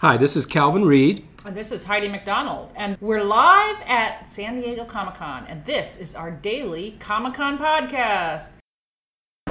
Hi, this is Calvin Reed. And this is Heidi McDonald. And we're live at San Diego Comic Con. And this is our daily Comic Con podcast.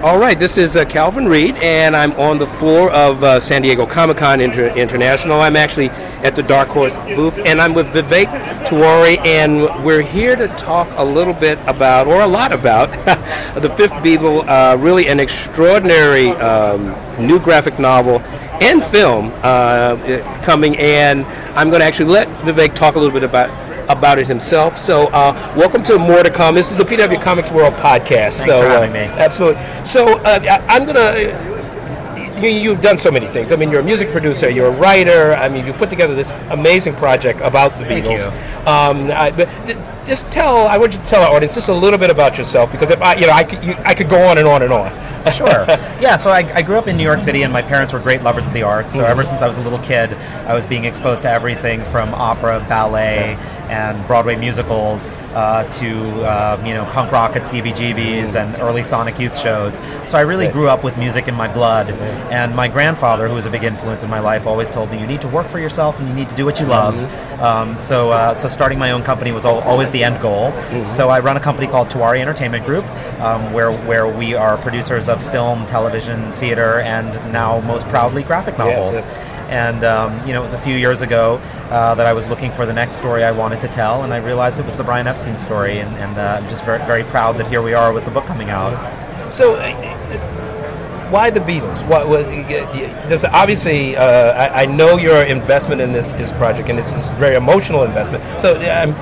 All right, this is uh, Calvin Reed, and I'm on the floor of uh, San Diego Comic Con Inter- International. I'm actually at the Dark Horse booth, and I'm with Vivek Tiwari, and we're here to talk a little bit about, or a lot about, The Fifth Beetle, uh, really an extraordinary um, new graphic novel and film uh, coming, and I'm going to actually let Vivek talk a little bit about about it himself. So, uh, welcome to More to Come. This is the PW Comics World podcast. Thanks so, for having uh, me. Absolutely. So, uh, I, I'm gonna. You, you've done so many things. I mean, you're a music producer, you're a writer. I mean, you put together this amazing project about the Thank Beatles. Um, I, but th- just tell. I want you to tell our audience just a little bit about yourself, because if I, you know, I could, you, I could go on and on and on. Sure. Yeah, so I, I grew up in New York City, and my parents were great lovers of the arts. So ever since I was a little kid, I was being exposed to everything from opera, ballet, and Broadway musicals uh, to uh, you know punk rock at CBGBs and early Sonic Youth shows. So I really grew up with music in my blood. And my grandfather, who was a big influence in my life, always told me you need to work for yourself and you need to do what you love. Um, so uh, so starting my own company was always the end goal. So I run a company called Tiwari Entertainment Group, um, where where we are producers of film, television, theater, and now most proudly graphic novels. yes. And um, you know, it was a few years ago uh, that I was looking for the next story I wanted to tell, and I realized it was the Brian Epstein story. And, and uh, I'm just very, very proud that here we are with the book coming out. So, uh, why the Beatles? What, what this obviously? Uh, I, I know your investment in this, this project, and this is a very emotional investment. So, um,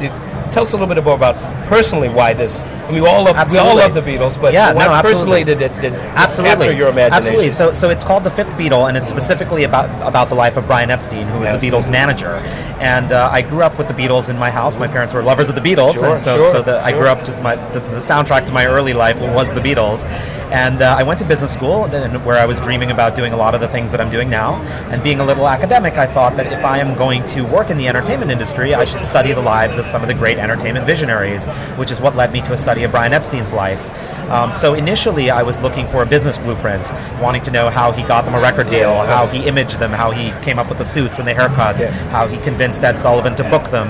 tell us a little bit more about personally why this. I mean, we all love we all love the Beatles, but Yeah, no, personally absolutely. did it did Absolutely. capture your imagination? Absolutely. So, so it's called The Fifth Beatle, and it's specifically about about the life of Brian Epstein, who was Yes. the Beatles manager. And uh, I grew up with the Beatles in my house. My parents were lovers of the Beatles, Sure, and so, sure, so the, I grew up to my to the soundtrack to my early life was the Beatles. And uh, I went to business school, and where I was dreaming about doing a lot of the things that I'm doing now. And being a little academic, I thought that if I am going to work in the entertainment industry, I should study the lives of some of the great entertainment visionaries, which is what led me to a study of Brian Epstein's life. Um, so initially, I was looking for a business blueprint, wanting to know how he got them a record deal, how he imaged them, how he came up with the suits and the haircuts, Yeah. how he convinced Ed Sullivan to book them,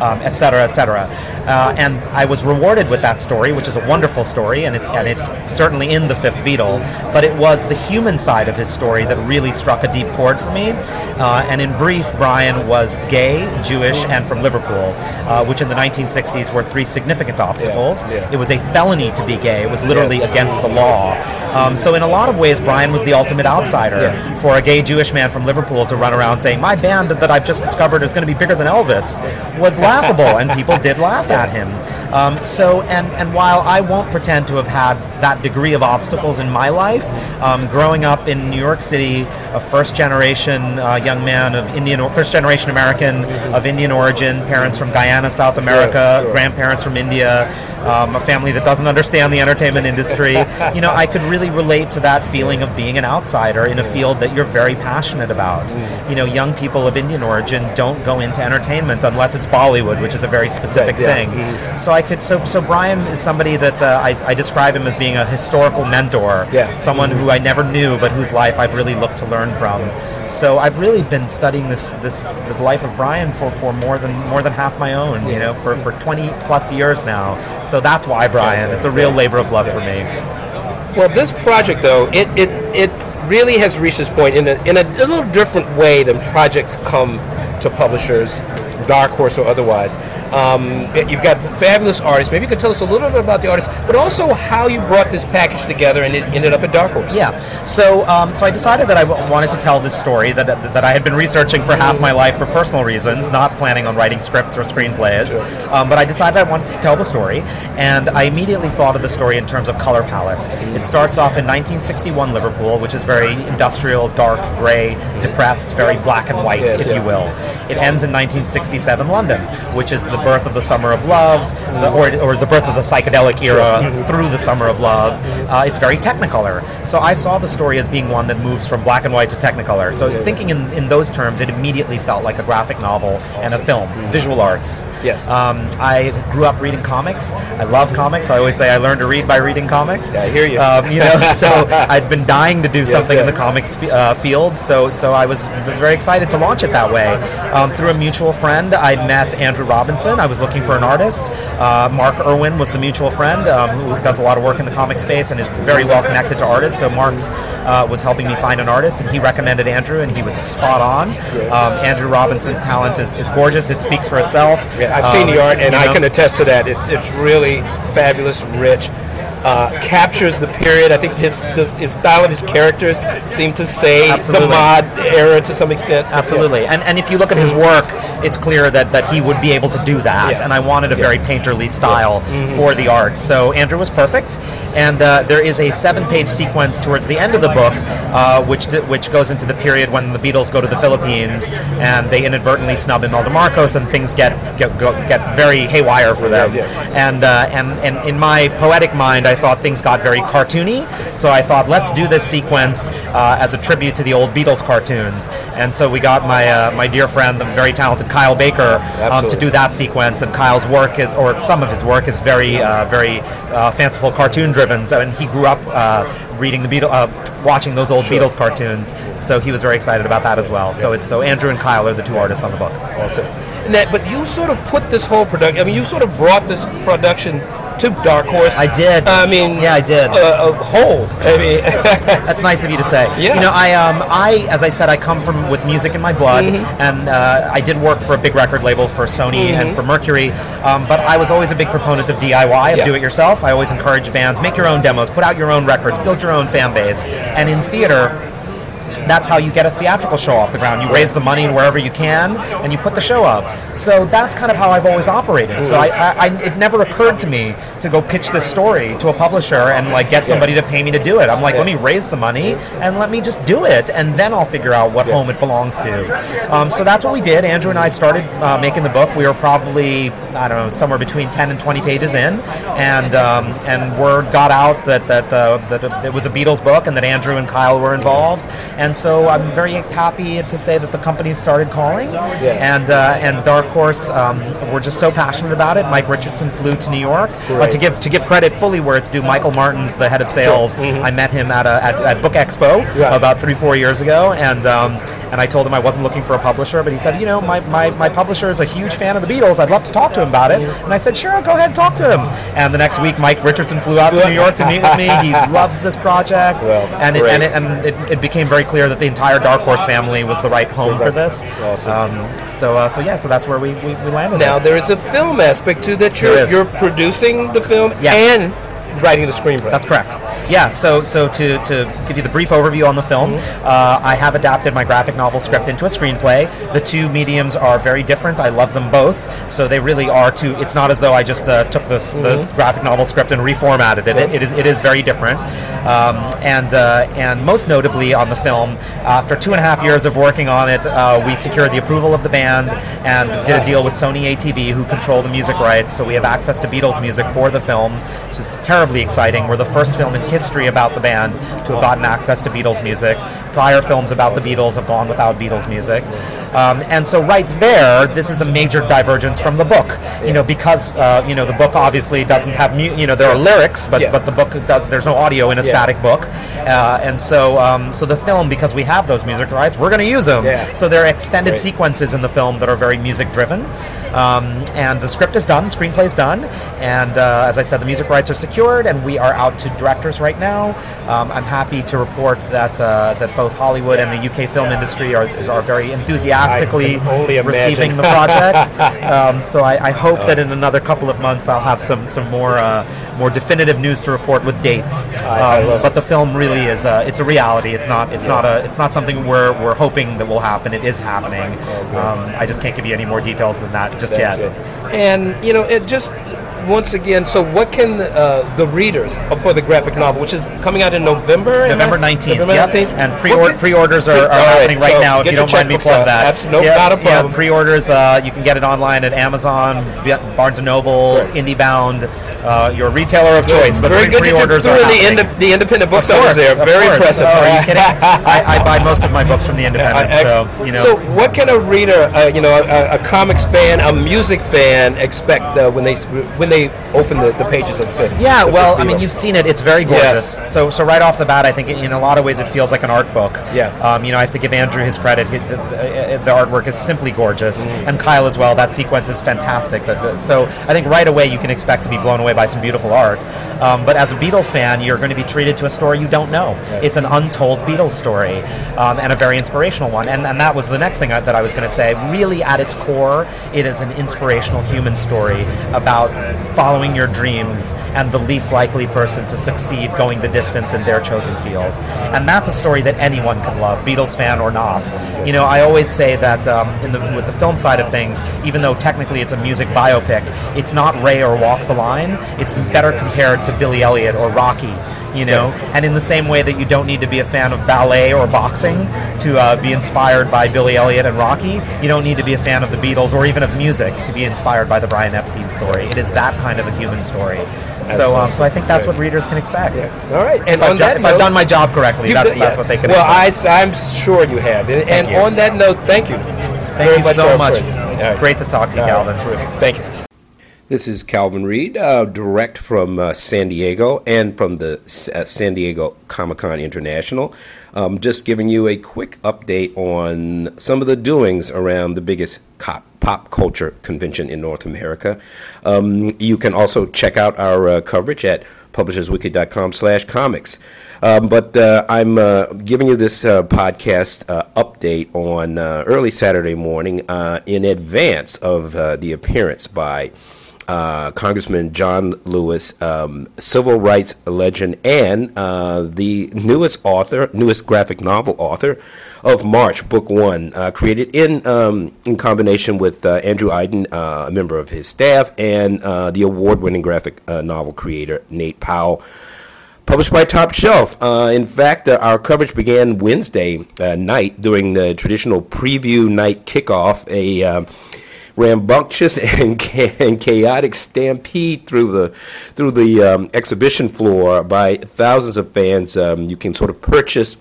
um, et cetera, et cetera. Uh, and I was rewarded with that story, which is a wonderful story, and it's and it's certainly in the Fifth Beatle. But it was the human side of his story that really struck a deep chord for me. Uh, and in brief, Brian was gay, Jewish, and from Liverpool, uh, which in the 1960s were three significant obstacles. yeah. It was a felony to be gay. It was literally Yes. against the law. Um, so in a lot of ways, Brian was the ultimate outsider Yeah. for a gay Jewish man from Liverpool to run around saying, "My band that I've just discovered is going to be bigger than Elvis," was laughable, and people did laugh at him. Um, so and and while I won't pretend to have had that degree of obstacles in my life, um, growing up in New York City, a first generation uh, young man of Indian, or- first generation American of Indian origin, parents from Guyana, South America, sure. grandparents from India, um, a family that doesn't understand the entertainment industry. you know, I could really relate to that feeling of being an outsider in a field that you're very passionate about. Mm. You know, young people of Indian origin don't go into entertainment unless it's Bollywood, which is a very specific Right, yeah. thing. Mhm. So I could, so so Brian is somebody that uh, I, I describe him as being a historical mentor. Yeah. Someone who I never knew, but whose life I've really looked to learn from. So I've really been studying this this the life of Brian for, for more than more than half my own. You know, for, for 20 plus years now. So that's why Brian. It's a real labor of love for me. Well, this project, though, it, it, it really has reached this point in a, in a, little different way than projects come to publishers, Dark Horse or otherwise. Um, you've got fabulous artists. Maybe you could tell us a little bit about the artists, but also how you brought this package together and it ended up at Dark Horse. Yeah. So, um, so I decided that I w- wanted to tell this story that, that I had been researching for half my life for personal reasons, not planning on writing scripts or screenplays. Um, but I decided I wanted to tell the story, and I immediately thought of the story in terms of color palette. It starts off in 1961 Liverpool, which is very industrial, dark, gray, depressed, very black and white, Yes, if yeah. you will. It ends in 1967 London, which is the birth of the Summer of Love, the, or, or the birth of the psychedelic era through the Summer of Love. Uh, it's very Technicolor. So I saw the story as being one that moves from black and white to Technicolor. So thinking in, in those terms, it immediately felt like a graphic novel and a film, visual arts. Yes. Um, I grew up reading comics. I love comics. I always say I learned to read by reading comics. Yeah, I hear you. Um, you know, so I'd been dying to do something in the comics uh, field. So, so I was was very excited to launch it that way. Um, through a mutual friend, I met Andrew Robinson. I was looking for an artist. Uh, Mark Irwin was the mutual friend um, who does a lot of work in the comic space and is very well connected to artists. So Mark's uh, was helping me find an artist, and he recommended Andrew, and he was spot on. Um, Andrew Robinson talent is, is gorgeous. It speaks for itself. Yeah, I've seen Um, the art, and you I can attest to that. It's it's really fabulous, rich. Uh, captures the period. I think his the, his style of his characters seem to say Absolutely. the mod era to some extent. Absolutely. And, and if you look at his work, it's clear that, that he would be able to do that. Yeah. And I wanted a Yeah. very painterly style for the art. So Andrew was perfect. And uh, there is a seven page sequence towards the end of the book, uh, which, which goes into the period when the Beatles go to the Philippines and they inadvertently snub Imelda Marcos and things get, get, go, get very haywire for them. Yeah, And, uh, and, and in my poetic mind, I thought things got very cartoony. So I thought, let's do this sequence uh, as a tribute to the old Beatles cartoons. And so we got my uh, my dear friend, the very talented Kyle Baker, um, to do that sequence. And Kyle's work is, or some of his work, is very uh, very uh, fanciful cartoon driven. So, and he grew up uh, reading the Beatles, uh, watching those old Beatles cartoons. So he was very excited about that as well. So it's so Andrew and Kyle are the two artists on the book. Awesome. And that, but you sort of put this whole production. I mean, you sort of brought this production to Dark Horse. I did. I mean, Yeah, I did. A, a whole. I mean, That's nice of you to say. Yeah. You know, I, um, I, as I said, I come from with music in my blood, Mm-hmm. and uh, I did work for a big record label for Sony Mm-hmm. and for Mercury. Um, but I was always a big proponent of DIY, of Yeah. do it yourself. I always encourage bands make your own demos, put out your own records, build your own fan base. And in theater. That's how you get a theatrical show off the ground. You raise the money wherever you can, and you put the show up. So that's kind of how I've always operated. So I, I, I, it never occurred to me to go pitch this story to a publisher and like get somebody to pay me to do it. I'm like, let me raise the money and let me just do it, and then I'll figure out what home it belongs to. Um, so that's what we did. Andrew and I started uh, making the book. We were probably I don't know somewhere between 10 and 20 pages in, and um, and word got out that that uh, that it was a Beatles book and that Andrew and Kyle were involved. And so I'm very happy to say that the company started calling, Yes. and uh, and Dark Horse, um, we're just so passionate about it. Mike Richardson flew to New York uh, to give to give credit fully where it's due. Michael Martin's the head of sales. I met him at a at, at Book Expo Mm-hmm. Yeah. about three four years ago, and. Um, and I told him I wasn't looking for a publisher, but he said, you know, my, my, my publisher is a huge fan of the Beatles. I'd love to talk to him about it. And I said, sure, go ahead, talk to him. And the next week, Mike Richardson flew out to New York to meet with me. He loves this project, Well, and it, and, it, and it, it became very clear that the entire Dark Horse family was the right home for this. Awesome. Um, so so uh, so yeah, so that's where we, we, we landed. now there is a film aspect to that. You're you're producing the film Yes. and writing the screenplay. That's correct. Yeah. So, so to, to give you the brief overview on the film, uh, I have adapted my graphic novel script into a screenplay. The two mediums are very different. I love them both. So they really are two. It's not as though I just uh, took this the graphic novel script and reformatted it. It, it is it is very different. Um, and uh, and most notably on the film, after two and a half years of working on it, uh, we secured the approval of the band and did a deal with Sony ATV, who control the music rights. So we have access to Beatles music for the film, which is terribly exciting. We're the first film in history about the band to have gotten access to Beatles music. Prior films about the Beatles have gone without Beatles music. Um, and so right there, this is a major divergence from the book. You know, because uh, you know the book obviously doesn't have mu- you know there are lyrics, but Yeah. but the book do- there's no audio in a Yeah. static book. Uh, and so um, so the film because we have those music rights, we're going to use them. Yeah. So there are extended Great. sequences in the film that are very music driven. Um, and the script is done, screenplay is done, and uh, as I said, the music rights are secured, and we are out to directors right now. Um, I'm happy to report that uh, that both Hollywood and the UK film industry are, is, are very enthusiastically I can only imagine. receiving the project. um, so I, I hope that in another couple of months I'll have some some more uh, more definitive news to report with dates. I Um, love but the film really is a, it's a reality. It's not it's not a it's not something we're we're hoping that will happen. It is happening. Um, I just can't give you any more details than that just That's yet. it. And you know, it just once again, so what can uh, the readers for the graphic novel, which is coming out in November? November 19th. November. 19th? And pre-or- pre-orders are, are right, happening right so now. If you don't mind me checkbooks plug out. that. That's no- yeah, not a problem. Yeah, pre-orders. Uh, you can get it online at Amazon, Barnes Nobles, Great. IndieBound, uh, your retailer of choice. But Very good pre-orders are the, inde- the independent booksellers there. Very course. impressive. Oh, are you kidding? I, I buy most of my books from the independent, so you know. So, what can a reader, uh, you know, a, a comics fan, a music fan, expect uh, when they when they open the, the pages of the film? Yeah, The well, fifth I mean, you've seen it. It's very Yes. gorgeous. So, so right off the bat, I think in a lot of ways it feels like an art book. Yeah. Um, you know, I have to give Andrew his credit. He- The, the, the artwork is simply gorgeous, Mm. and Kyle as well. That sequence is fantastic. So, I think right away you can expect to be blown away by some beautiful art. Um, but as a Beatles fan, you're going to be treated to a story you don't know. It's an untold Beatles story, um, and a very inspirational one. And, and that was the next thing I, that I was going to say. Really, at its core, it is an inspirational human story about following your dreams and the least likely person to succeed going the distance in their chosen field. And that's a story that anyone can love, Beatles fan or not. You know, I always say that um, in the, with the film side of things, even though technically it's a music biopic, it's not Ray or Walk the Line. It's better compared to Billy Elliot or Rocky. You know, and in the same way that you don't need to be a fan of ballet or boxing to uh, be inspired by Billy Elliot and Rocky, you don't need to be a fan of the Beatles or even of music to be inspired by the Brian Epstein story. It is that kind of a human story. So, um, so I think that's what readers can expect. All right, and If, I've, done, if note, I've done my job correctly, that's, that's yeah. what they can Well, expect. I, am sure you have. And, and on that note, thank you. Thank you so much. It's great to talk to you, Calvin. Thank you. This is Calvin Reed, uh, direct from uh, San Diego and from the uh, San Diego Comic Con International. Um, just giving you a quick update on some of the doings around the biggest cop, pop culture convention in North America. Um, you can also check out our uh, coverage at publishersweekly.com slash comics. Um, but uh, I'm uh, giving you this uh, podcast uh, update on uh, early Saturday morning in advance of the appearance by uh, Congressman John Lewis, um, civil rights legend, and uh, the newest author, newest graphic novel author of March, Book One, uh, created in um, in combination with uh, Andrew Aydin, uh, a member of his staff, and uh, the award-winning graphic novel creator Nate Powell published by Top Shelf. In fact, our coverage began Wednesday night during the traditional preview night kickoff. A um, rambunctious and, and chaotic stampede through the through the um, exhibition floor by thousands of fans. Um, you can sort of purchase.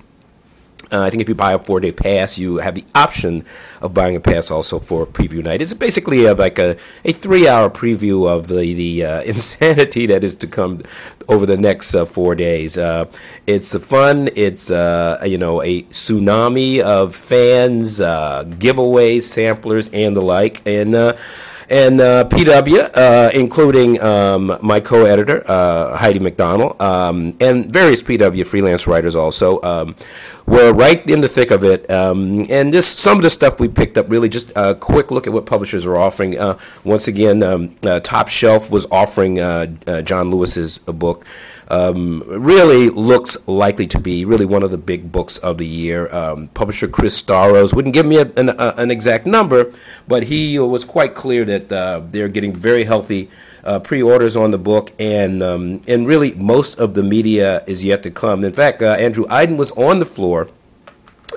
Uh, I think if you buy a four day pass, you have the option of buying a pass also for preview night. It's basically a, like a, a three hour preview of the, the uh, insanity that is to come over the next uh, four days. Uh, it's fun. It's uh, you know a tsunami of fans, uh, giveaways, samplers, and the like. And and uh, PW, uh, including um, my co-editor uh, Heidi McDonald, um, and various PW freelance writers also, um, were right in the thick of it. Um, and just some of the stuff we picked up, really just a quick look at what publishers are offering. Uh, once again, um, uh, Top Shelf was offering uh, uh, John Lewis's book. Um, really looks likely to be really one of the big books of the year. Um, publisher Chris Staros wouldn't give me a, an, a, an exact number, but he was quite clear that uh, they're getting very healthy uh, pre-orders on the book, and um, and really most of the media is yet to come. In fact, uh, Andrew Aydin was on the floor.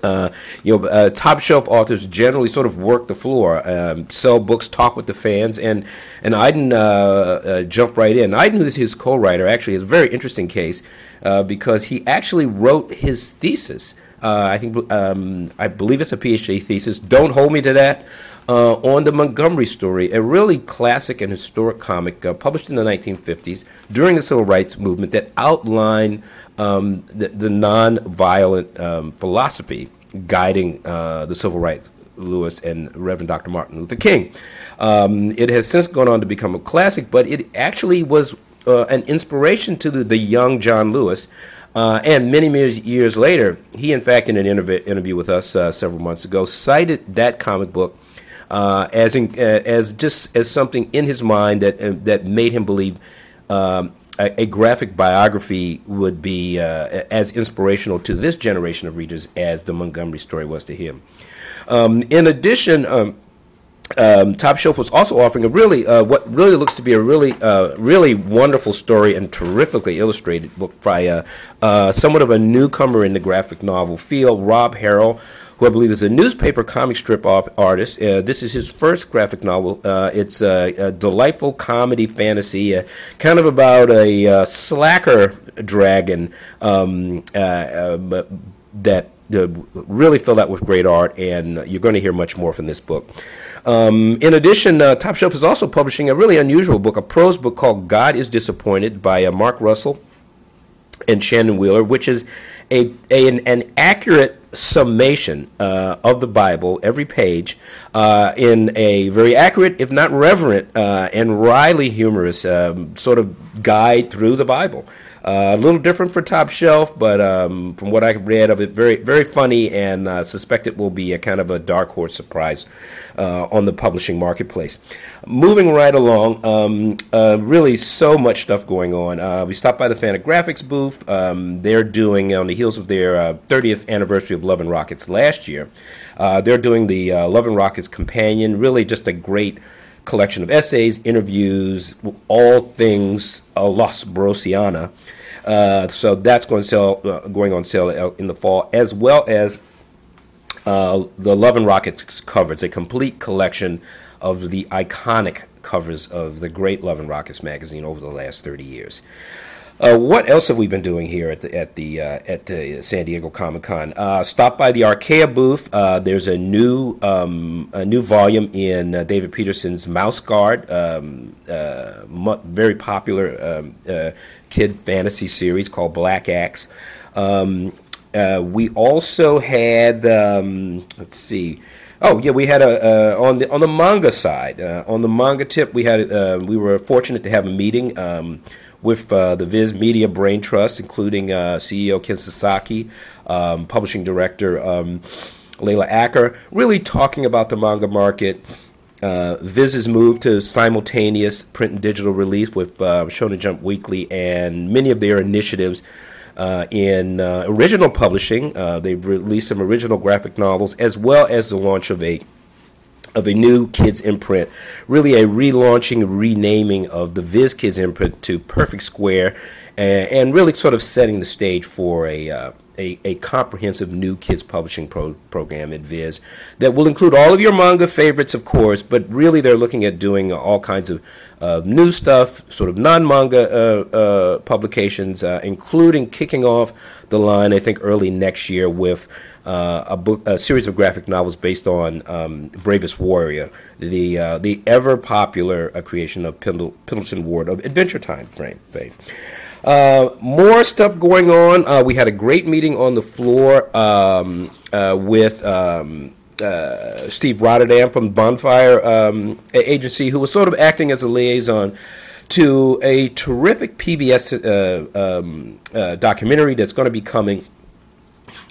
Uh, you know, uh, top shelf authors generally sort of work the floor, um, sell books, talk with the fans, and and Aydin uh, uh, jumped right in. Aydin, who's his co-writer, actually is a very interesting case uh, because he actually wrote his thesis. Uh, I think um, I believe it's a PhD thesis. Don't hold me to that. Uh, on the Montgomery story, a really classic and historic comic uh, published in the 1950s during the civil rights movement that outlined um, the, the non-violent um, philosophy guiding uh, the civil rights Lewis and Reverend Dr. Martin Luther King. Um, it has since gone on to become a classic, but it actually was uh, an inspiration to the, the young John Lewis. Uh, and many, many years later, he, in fact, in an interv- interview with us uh, several months ago, cited that comic book uh, as in, uh, as just as something in his mind that uh, that made him believe um, a, a graphic biography would be uh, as inspirational to this generation of readers as the Montgomery story was to him. Um, in addition. Um, um, Top Shelf was also offering a really, uh, what really looks to be a really, uh, really wonderful story and terrifically illustrated book by uh, uh, somewhat of a newcomer in the graphic novel field, Rob Harrell, who I believe is a newspaper comic strip artist. Uh, this is his first graphic novel. Uh, it's a, a delightful comedy fantasy, kind of about a slacker dragon um, that really filled out with great art, and you're going to hear much more from this book. Um, in addition, uh, Top Shelf is also publishing a really unusual book, a prose book called God is Disappointed by uh, Mark Russell and Shannon Wheeler, which is a, a an, an accurate summation uh, of the Bible, every page, uh, in a very accurate, if not reverent, uh, and wryly humorous um, sort of guide through the Bible. Uh, a little different for Top Shelf, but um, from what I read of it, very very funny, and uh, suspect it will be a kind of a dark horse surprise uh, on the publishing marketplace. Moving right along, um, uh, really so much stuff going on. Uh, we stopped by the Fantagraphics booth. Um, they're doing on the heels of their uh, 30th anniversary of Love and Rockets last year. they're doing the Love and Rockets companion. Really, just a great collection of essays, interviews, all things uh, Los Brosiana. Uh, so that's going, sell, uh, going on sale in the fall, as well as uh, the Love and Rockets covers, a complete collection of the iconic covers of the great Love and Rockets magazine over the last 30 years. Uh, what else have we been doing here at the at the uh, at the San Diego Comic Con? Uh, stop by the Archaia booth. Uh, there's a new um, a new volume in uh, David Petersen's Mouse Guard, um, uh, very popular um, kid fantasy series called Black Axe. Um, we also had um, let's see. Oh yeah, we had a on the on the manga side. on the manga tip, we had we were fortunate to have a meeting um, with uh, the Viz Media Brain Trust, including uh, CEO Ken Sasaki, um, publishing director um, Leyla Aker, really talking about the manga market. Uh, Viz's move to simultaneous print and digital release with uh, Shonen Jump Weekly and many of their initiatives uh, in uh, original publishing. Uh, they've released some original graphic novels as well as the launch of a of a new kids imprint, really a relaunching, renaming of the Viz Kids imprint to Perfect Square, and, and really sort of setting the stage for a uh, a, a, comprehensive new kids publishing pro- program at Viz that will include all of your manga favorites, of course, but really they're looking at doing all kinds of uh, new stuff, sort of non manga uh, uh, publications, uh, including kicking off the line, I think, early next year with. Uh, a book, a series of graphic novels based on um, Bravest Warrior, the uh, the ever popular creation of Pendleton Ward of Adventure Time fame. Uh, more stuff going on. Uh, we had a great meeting on the floor um, uh, with um, uh, Steve Rotterdam from Bonfire um, Agency, who was sort of acting as a liaison to a terrific PBS uh, um, documentary that's going to be coming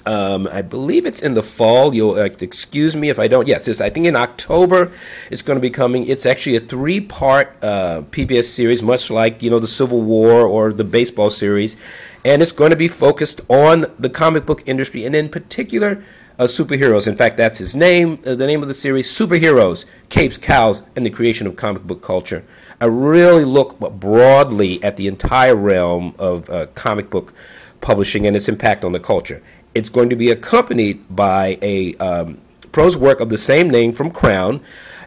um, I believe it's in the fall. You'll uh, excuse me if I don't. Yes, I think in October it's going to be coming. It's actually a three-part uh, PBS series, much like you know the Civil War or the baseball series, and it's going to be focused on the comic book industry and in particular uh, superheroes. In fact, that's his name. Uh, the name of the series: Superheroes, Capes, Cowls, and the Creation of Comic Book Culture. I really look broadly at the entire realm of uh, comic book publishing and its impact on the culture. It's going to be accompanied by a um, prose work of the same name from Crown,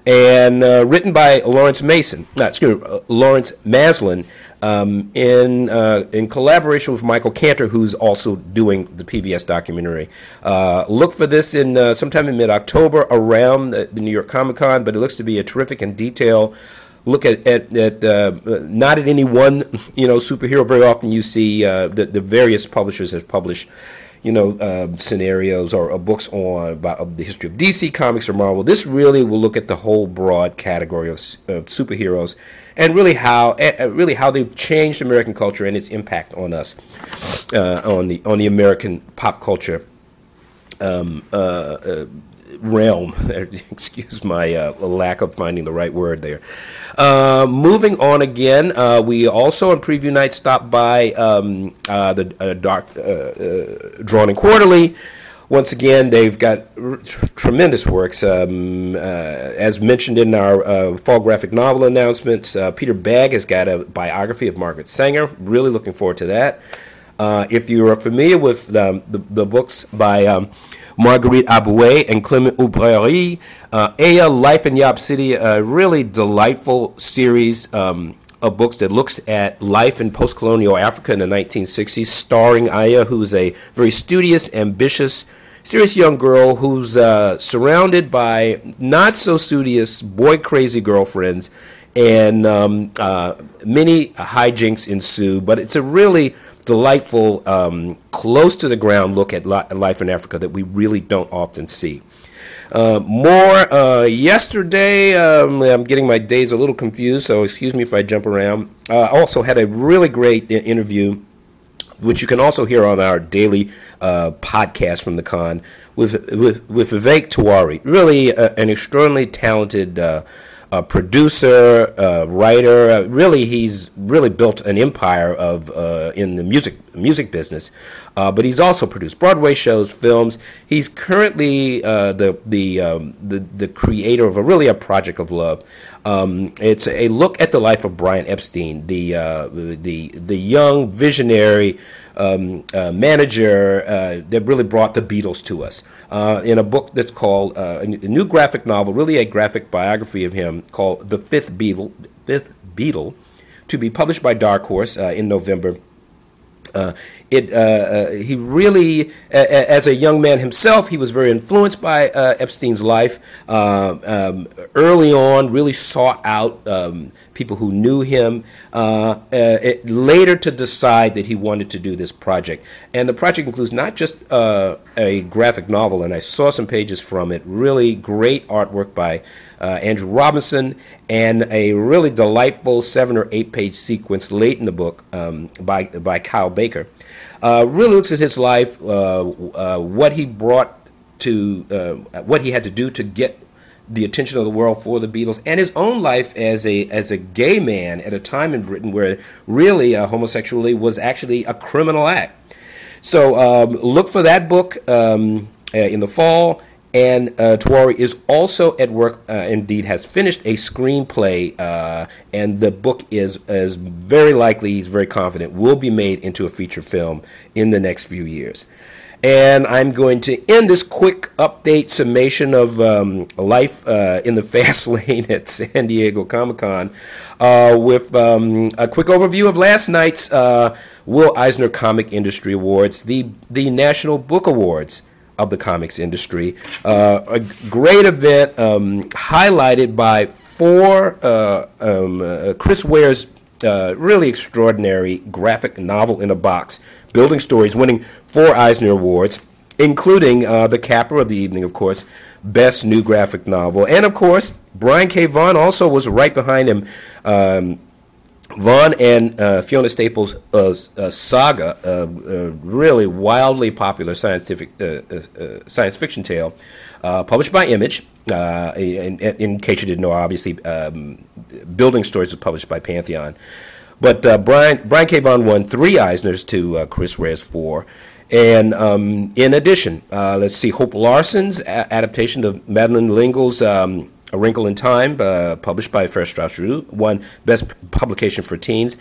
and uh, written by Lawrence Mason, not excuse me, uh, Laurence Maslon, um, in uh, in collaboration with Michael Kantor, who's also doing the PBS documentary. Uh, look for this in uh, sometime in mid October around the, the New York Comic Con, but it looks to be a terrific and detailed look at at, at uh, not at any one you know superhero. Very often you see uh, the, the various publishers have published you know uh, scenarios or, books on about the history of DC Comics or Marvel. This really will look at the whole broad category of, of superheroes and really how uh, really how they've changed American culture and its impact on us uh, on the on the American pop culture. Um, uh, uh, realm. Excuse my uh, lack of finding the right word there. Uh, moving on again, uh, we also on preview night stopped by um, uh, the uh, Dark uh, Drawn and Quarterly. once again, they've got r- tremendous works. Um, as mentioned in our fall graphic novel announcements, Peter Bagge has got a biography of Margaret Sanger. Really looking forward to that. Uh, if you are familiar with um, the, the books by um, Marguerite Aboué and Clement Oubrary, uh, Aya, Life in Yop City, a really delightful series um, of books that looks at life in post-colonial Africa in the 1960s, starring Aya, who's a very studious, ambitious, serious young girl who's uh, surrounded by not so studious, boy crazy girlfriends, and um, uh, many hijinks ensue. But it's a really delightful, um, close to the ground look at li- life in Africa that we really don't often see. Uh, more uh, yesterday. Um, I'm getting my days a little confused, so excuse me if I jump around. Uh, I also had a really great interview, which you can also hear on our daily uh, podcast from the con with with, with Vivek Tiwari. Really, uh, an extraordinarily talented. Uh, uh, producer, uh, writer. Uh, really, he's really built an empire of uh, in the music music business. Uh, but he's also produced Broadway shows, films. He's currently uh, the the, um, the the creator of a really a project of love. Um, it's a look at the life of Brian Epstein, the uh, the the young visionary um, uh, manager uh, that really brought the Beatles to us. Uh, in a book that's called a new graphic novel, really a graphic biography of him called The Fifth Beatle, Fifth Beatle, to be published by Dark Horse in November. Uh, it uh, uh, he really, a- as a young man himself, he was very influenced by uh, Epstein's life. Uh, um, early on, really sought out um, people who knew him. Uh, it, later, to decide that he wanted to do this project, and the project includes not just a graphic novel, and I saw some pages from it. Really great artwork by Andrew Robinson, and a really delightful seven or eight page sequence late in the book um, by by Kyle Baker. Uh, really looks at his life, uh, uh, what he brought to, what he had to do to get the attention of the world for the Beatles, and his own life as a as a gay man at a time in Britain where really uh, homosexuality was actually a criminal act. So um, look for that book um, in the fall. And uh, Tiwari is also at work. Uh, indeed, has finished a screenplay, uh, and the book is is very likely. He's very confident will be made into a feature film in the next few years. And I'm going to end this quick update summation of um, life uh, in the fast lane at San Diego Comic Con uh, with um, a quick overview of last night's uh, Will Eisner Comic Industry Awards, the the National Book Awards of the comics industry. Uh, a great event um, highlighted by four uh, um, uh, Chris Ware's uh, really extraordinary graphic novel in a box, Building Stories, winning four Eisner Awards, including uh, the capper of the evening, of course, Best New Graphic Novel. And of course, Brian K. Vaughan also was right behind him. Um, Vaughan and uh, Fiona Staples' uh, uh, saga, uh, uh, really wildly popular scientific uh, science fiction tale, published by Image. In, in, case you didn't know, obviously, um, Building Stories was published by Pantheon. But Brian Brian K. Vaughan won three Eisners to Chris Ware's four. And um, in addition, let's see, Hope Larson's a- adaptation of Madeleine L'Engle's um, A Wrinkle in Time, uh, published by Fair Strauss Rue, won Best Publication for Teens.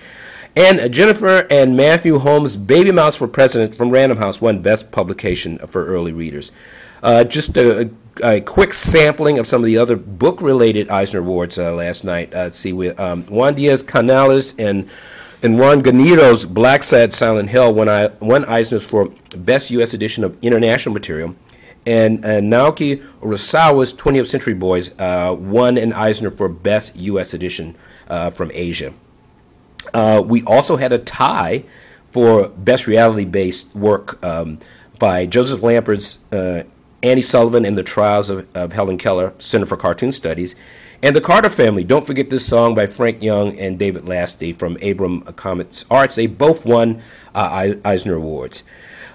And Jennifer and Matthew Holm's Baby Mouse for President from Random House won Best Publication for Early Readers. Uh, just a, a quick sampling of some of the other book-related Eisner Awards uh, last night. Uh, see, with um, Juan Diaz Canales and and Juan Ganiro's Blacksad Silent Hill won, I, won Eisner's for Best U.S. Edition of International Material. And uh, Naoki Urasawa's 20th Century Boys uh, won an Eisner for Best U.S. Edition uh, from Asia. Uh, we also had a tie for best reality-based work um, by Joseph Lambert's uh, Annie Sullivan and the Trials of, of Helen Keller, Center for Cartoon Studies, and the Carter Family. Don't forget this song by Frank Young and David Lasky from Abram Comics Arts. They both won uh, Eisner Awards.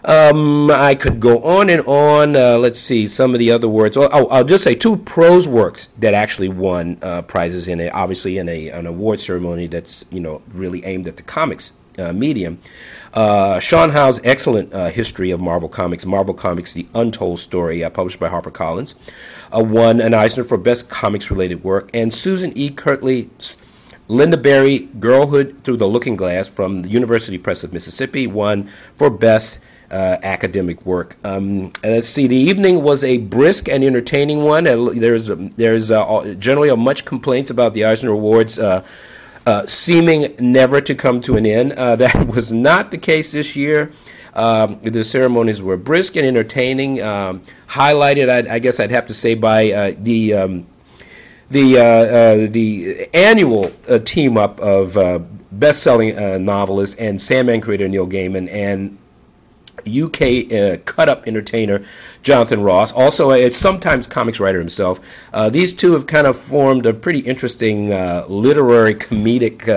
Um, I could go on and on. Uh, let's see some of the other words. Oh, oh, I'll just say two prose works that actually won uh, prizes in a obviously in a an award ceremony that's you know really aimed at the comics uh, medium. Uh, Sean Howe's excellent uh, history of Marvel Comics, Marvel Comics: The Untold Story, uh, published by HarperCollins, uh, won an Eisner for Best Comics-related work, and Susan E. Kirtley's Lynda Barry, Girlhood Through the Looking Glass from the University Press of Mississippi, won for Best uh, Academic Work. Um, and let's see, the evening was a brisk and entertaining one. There's there's uh, generally much complaints about the Eisner Awards. Uh, uh, seeming never to come to an end. Uh, that was not the case this year. Um, the ceremonies were brisk and entertaining, um, highlighted, I'd, i guess I'd have to say, by uh, the um, the the annual team up of best-selling novelist and Sandman creator Neil Gaiman and UK uh, cut up entertainer Jonathan Ross, also a sometimes comics writer himself. Uh, these two have kind of formed a pretty interesting uh, literary comedic.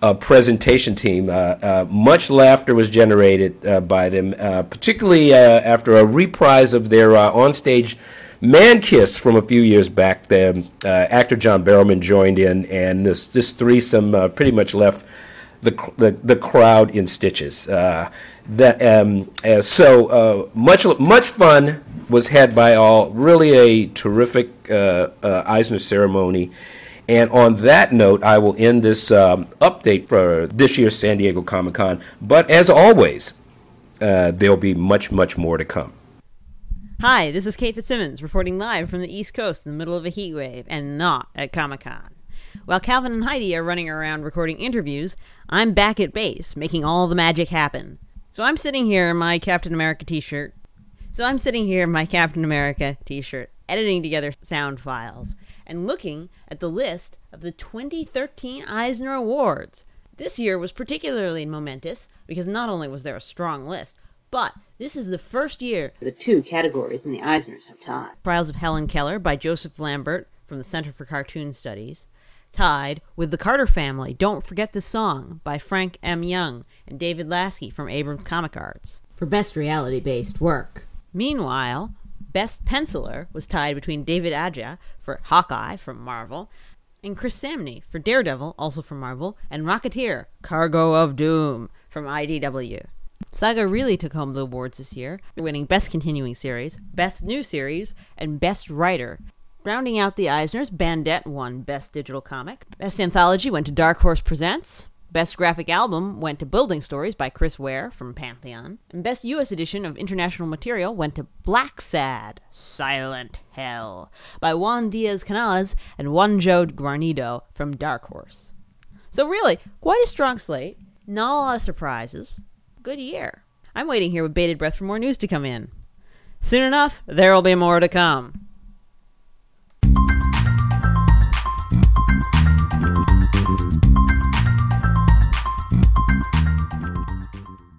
Uh, presentation team. Uh, uh, much laughter was generated by them, particularly after a reprise of their onstage man kiss from a few years back. The actor John Barrowman joined in, and this, this threesome pretty much left the, the, the crowd in stitches. Uh, that um, uh, so uh, much much fun was had by all. Really a terrific uh, uh, Eisner ceremony. And on that note, I will end this um, update for this year's San Diego Comic Con. But as always, there'll be much, much more to come. Hi, this is Kate Fitzsimmons reporting live from the East Coast in the middle of a heat wave and not at Comic Con. While Calvin and Heidi are running around recording interviews, I'm back at base making all the magic happen. So I'm sitting here in my Captain America t-shirt. So I'm sitting here in my Captain America t-shirt, editing together sound files and looking at the list of the 2013 Eisner Awards. This year was particularly momentous because not only was there a strong list, but this is the first year the two categories in the Eisners have tied. Trials of Helen Keller by Joseph Lambert from the Center for Cartoon Studies tied with The Carter Family, Don't Forget the Song by Frank M. Young and David Lasky from Abrams Comic Arts for best reality based work. Meanwhile, Best Penciler was tied between David Aja for Hawkeye from Marvel and Chris Samnee for Daredevil, also from Marvel, and Rocketeer, Cargo of Doom from IDW. Saga really took home the awards this year, winning Best Continuing Series, Best New Series, and Best Writer, Rounding out the Eisners, Bandette won Best Digital Comic. Best Anthology went to Dark Horse Presents. Best Graphic Album went to Building Stories by Chris Ware from Pantheon. And Best U.S. Edition of International Material went to Blacksad, Silent Hell by Juan Diaz Canales and Juanjo Guarnido from Dark Horse. So, really, quite a strong slate. Not a lot of surprises. Good year. I'm waiting here with bated breath for more news to come in. Soon enough, there will be more to come.